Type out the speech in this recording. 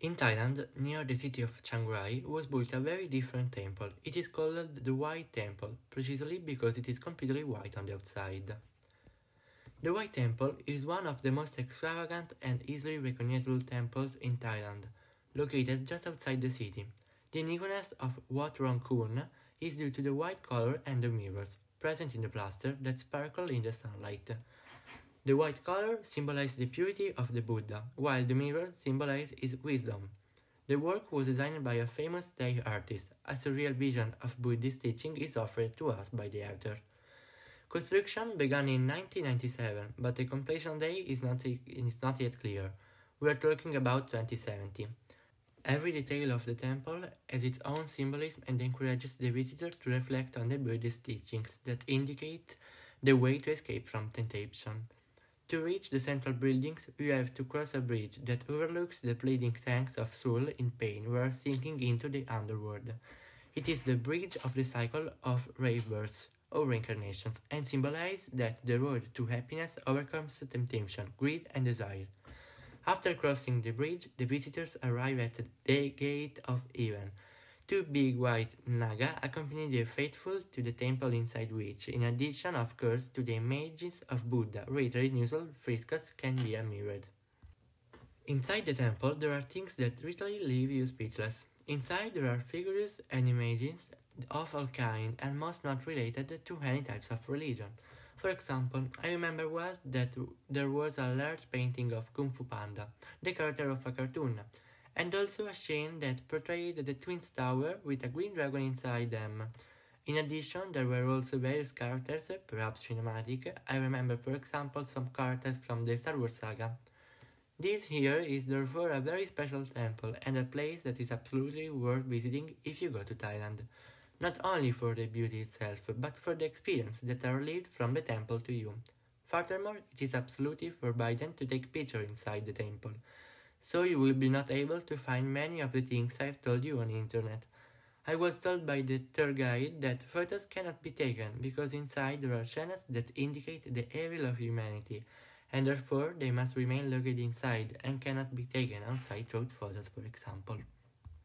In Thailand, near the city of Chiang Rai, was built a very different temple. It is called the White Temple, precisely because it is completely white on the outside. The White Temple is one of the most extravagant and easily recognizable temples in Thailand, located just outside the city. The uniqueness of Wat Rong Khun is due to the white color and the mirrors present in the plaster that sparkle in the sunlight. The white color symbolizes the purity of the Buddha, while the mirror symbolizes his wisdom. The work was designed by a famous Thai artist, a real vision of Buddhist teaching is offered to us by the author. Construction began in 1997, but the completion date is not, is not yet clear. We are talking about 2070. Every detail of the temple has its own symbolism and encourages the visitor to reflect on the Buddhist teachings that indicate the way to escape from temptation. To reach the central buildings, you have to cross a bridge that overlooks the pleading tanks of soul in pain who are sinking into the underworld. It is the bridge of the cycle of rebirths or reincarnations and symbolizes that the road to happiness overcomes temptation, greed, and desire. After crossing the bridge, the visitors arrive at the Gate of Heaven, Two big white naga accompany the faithful to the temple inside which, in addition of course to the images of Buddha, later in usual frescoes can be mirrored. Inside the temple there are things that literally leave you speechless. Inside there are figures and images of all kind and most not related to any types of religion. For example, I remember well that there was a large painting of Kung Fu Panda, the character of a cartoon, and also a scene that portrayed the Twin Tower with a green dragon inside them. In addition, there were also various characters, perhaps cinematic. I remember, for example, some characters from the Star Wars saga. This here is therefore a very special temple and a place that is absolutely worth visiting if you go to Thailand. Not only for the beauty itself, but for the experience that are lived from the temple to you. Furthermore, it is absolutely forbidden to take pictures inside the temple so you will be not able to find many of the things I've told you on the internet. I was told by the tour guide that photos cannot be taken because inside there are channels that indicate the evil of humanity, and therefore they must remain located inside and cannot be taken outside through photos, for example.